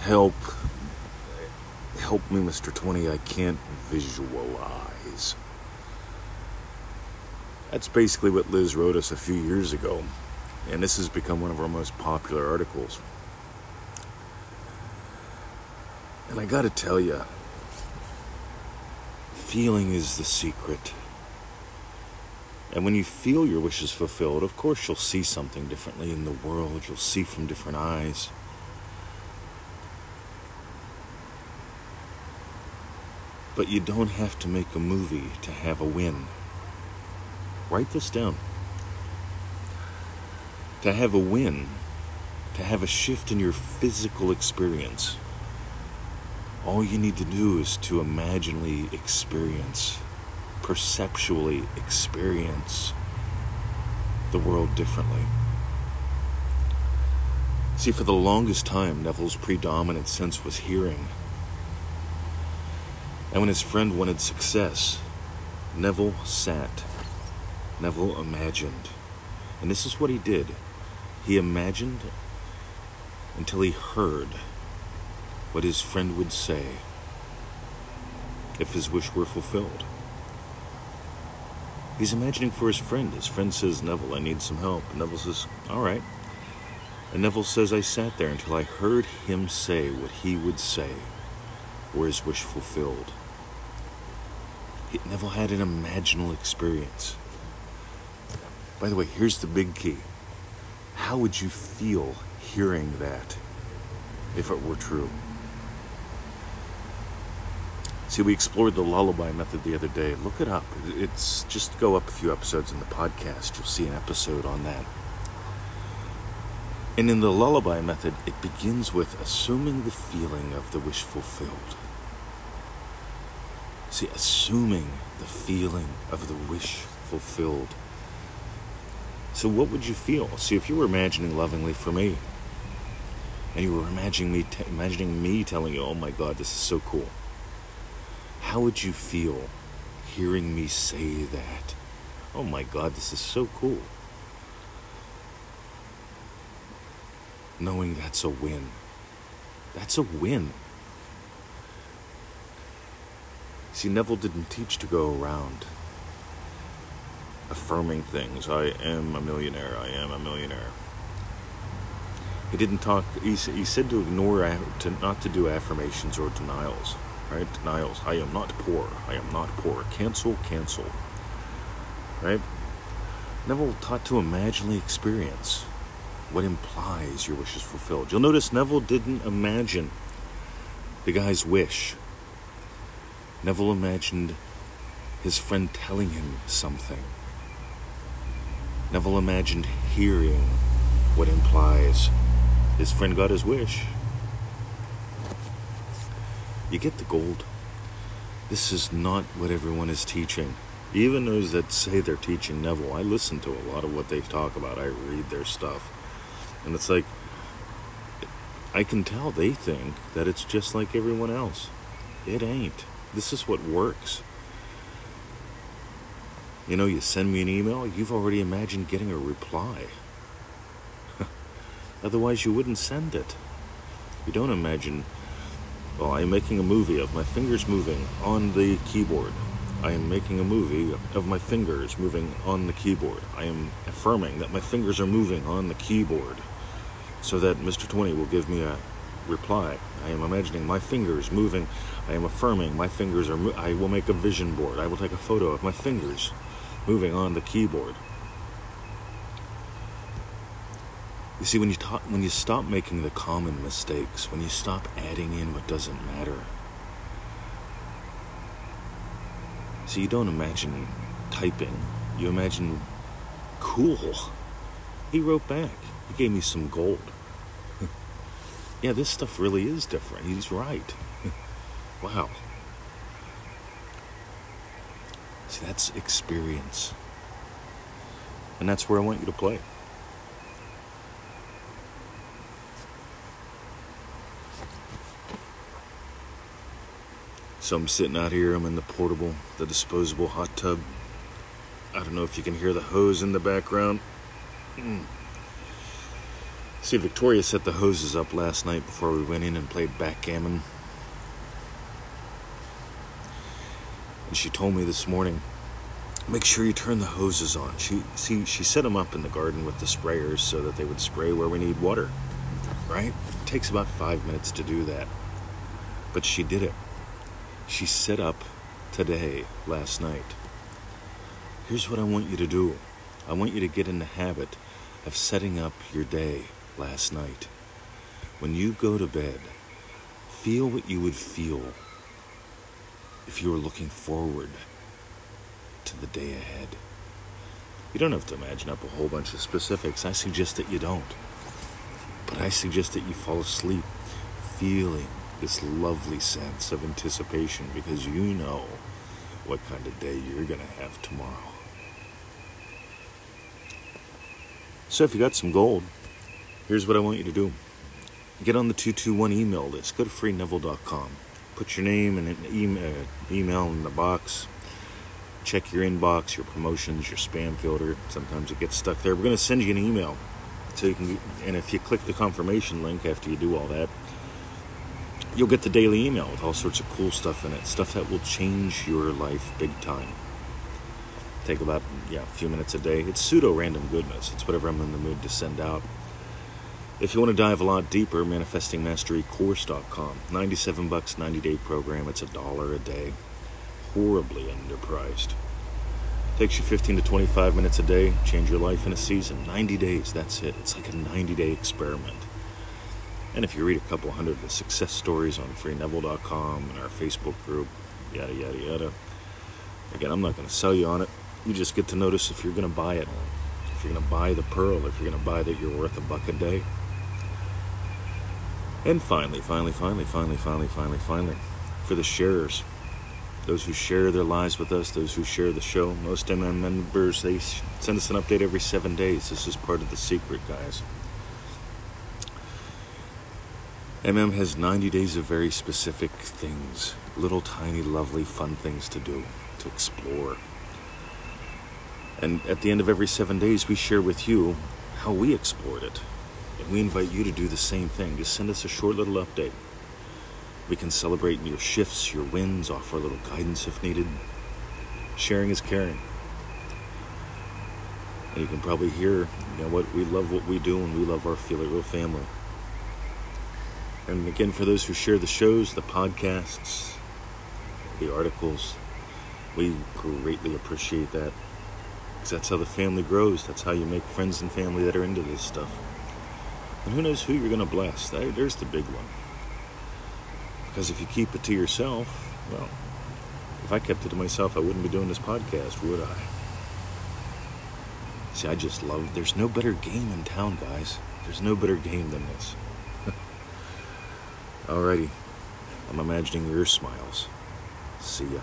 Help. Help me, Mr. 20. I can't visualize. That's basically what Liz wrote us a few years ago, and this has become one of our most popular articles. And I gotta tell you, feeling is the secret. And when you feel your wishes fulfilled, of course you'll see something differently in the world, you'll see from different eyes. But you don't have to make a movie to have a win. Write this down. To have a win, to have a shift in your physical experience, all you need to do is to imaginally experience, perceptually experience the world differently. See, for the longest time, Neville's predominant sense was hearing. And when his friend wanted success, Neville sat. Neville imagined. And this is what he did he imagined until he heard what his friend would say if his wish were fulfilled. He's imagining for his friend. His friend says, Neville, I need some help. And Neville says, All right. And Neville says, I sat there until I heard him say what he would say were his wish fulfilled. He, never had an imaginal experience. By the way, here's the big key. How would you feel hearing that if it were true? See, we explored the lullaby method the other day. Look it up. It's just go up a few episodes in the podcast. You'll see an episode on that. And in the lullaby method, it begins with assuming the feeling of the wish fulfilled. See, assuming the feeling of the wish fulfilled. So, what would you feel? See, if you were imagining lovingly for me, and you were imagining me, t- imagining me telling you, "Oh my God, this is so cool," how would you feel hearing me say that? Oh my God, this is so cool. Knowing that's a win. That's a win. See, Neville didn't teach to go around affirming things. I am a millionaire. I am a millionaire. He didn't talk. He, he said to ignore, to not to do affirmations or denials. Right? Denials. I am not poor. I am not poor. Cancel. Cancel. Right? Neville taught to imaginally experience what implies your wish is fulfilled. You'll notice Neville didn't imagine the guy's wish. Neville imagined his friend telling him something. Neville imagined hearing what implies his friend got his wish. You get the gold. This is not what everyone is teaching. Even those that say they're teaching Neville, I listen to a lot of what they talk about. I read their stuff. And it's like, I can tell they think that it's just like everyone else. It ain't. This is what works. You know, you send me an email, you've already imagined getting a reply. Otherwise, you wouldn't send it. You don't imagine, well, I'm making a movie of my fingers moving on the keyboard. I am making a movie of my fingers moving on the keyboard. I am affirming that my fingers are moving on the keyboard so that Mr. 20 will give me a reply. I am imagining my fingers moving. I am affirming my fingers are. Mo- I will make a vision board. I will take a photo of my fingers moving on the keyboard. You see, when you when you stop making the common mistakes, when you stop adding in what doesn't matter. See, you don't imagine typing. You imagine cool. He wrote back. He gave me some gold. yeah, this stuff really is different. He's right. wow. See, that's experience. And that's where I want you to play. So I'm sitting out here, I'm in the portable, the disposable hot tub. I don't know if you can hear the hose in the background. Mm. See, Victoria set the hoses up last night before we went in and played backgammon. And she told me this morning, make sure you turn the hoses on. She see she set them up in the garden with the sprayers so that they would spray where we need water. Right? It takes about 5 minutes to do that. But she did it. She set up today, last night. Here's what I want you to do. I want you to get in the habit of setting up your day last night. When you go to bed, feel what you would feel if you were looking forward to the day ahead. You don't have to imagine up a whole bunch of specifics. I suggest that you don't. But I suggest that you fall asleep feeling this lovely sense of anticipation because you know what kind of day you're going to have tomorrow. So if you got some gold, here's what I want you to do. Get on the 221 email list. Go to freeneville.com. Put your name and an email, uh, email in the box. Check your inbox, your promotions, your spam filter. Sometimes it gets stuck there. We're going to send you an email. So you can, and if you click the confirmation link after you do all that, you'll get the daily email with all sorts of cool stuff in it. Stuff that will change your life big time take about yeah a few minutes a day. It's pseudo random goodness. It's whatever I'm in the mood to send out. If you want to dive a lot deeper, manifestingmasterycourse.com. 97 bucks, 90 day program. It's a dollar a day. Horribly underpriced. Takes you 15 to 25 minutes a day. Change your life in a season. 90 days. That's it. It's like a 90 day experiment. And if you read a couple hundred of the success stories on freeneville.com and our Facebook group, yada yada yada. Again, I'm not going to sell you on it you just get to notice if you're going to buy it, if you're going to buy the pearl, if you're going to buy that you're worth a buck a day. And finally, finally, finally, finally, finally, finally, finally, for the sharers, those who share their lives with us, those who share the show, most MM members, they send us an update every seven days. This is part of the secret, guys. MM has 90 days of very specific things, little tiny, lovely, fun things to do, to explore. And at the end of every seven days, we share with you how we explored it. And we invite you to do the same thing. Just send us a short little update. We can celebrate your shifts, your wins, offer a little guidance if needed. Sharing is caring. And you can probably hear, you know what, we love what we do and we love our It family. And again, for those who share the shows, the podcasts, the articles, we greatly appreciate that. That's how the family grows. That's how you make friends and family that are into this stuff. And who knows who you're going to bless? There's the big one. Because if you keep it to yourself, well, if I kept it to myself, I wouldn't be doing this podcast, would I? See, I just love. There's no better game in town, guys. There's no better game than this. Alrighty. I'm imagining your smiles. See ya.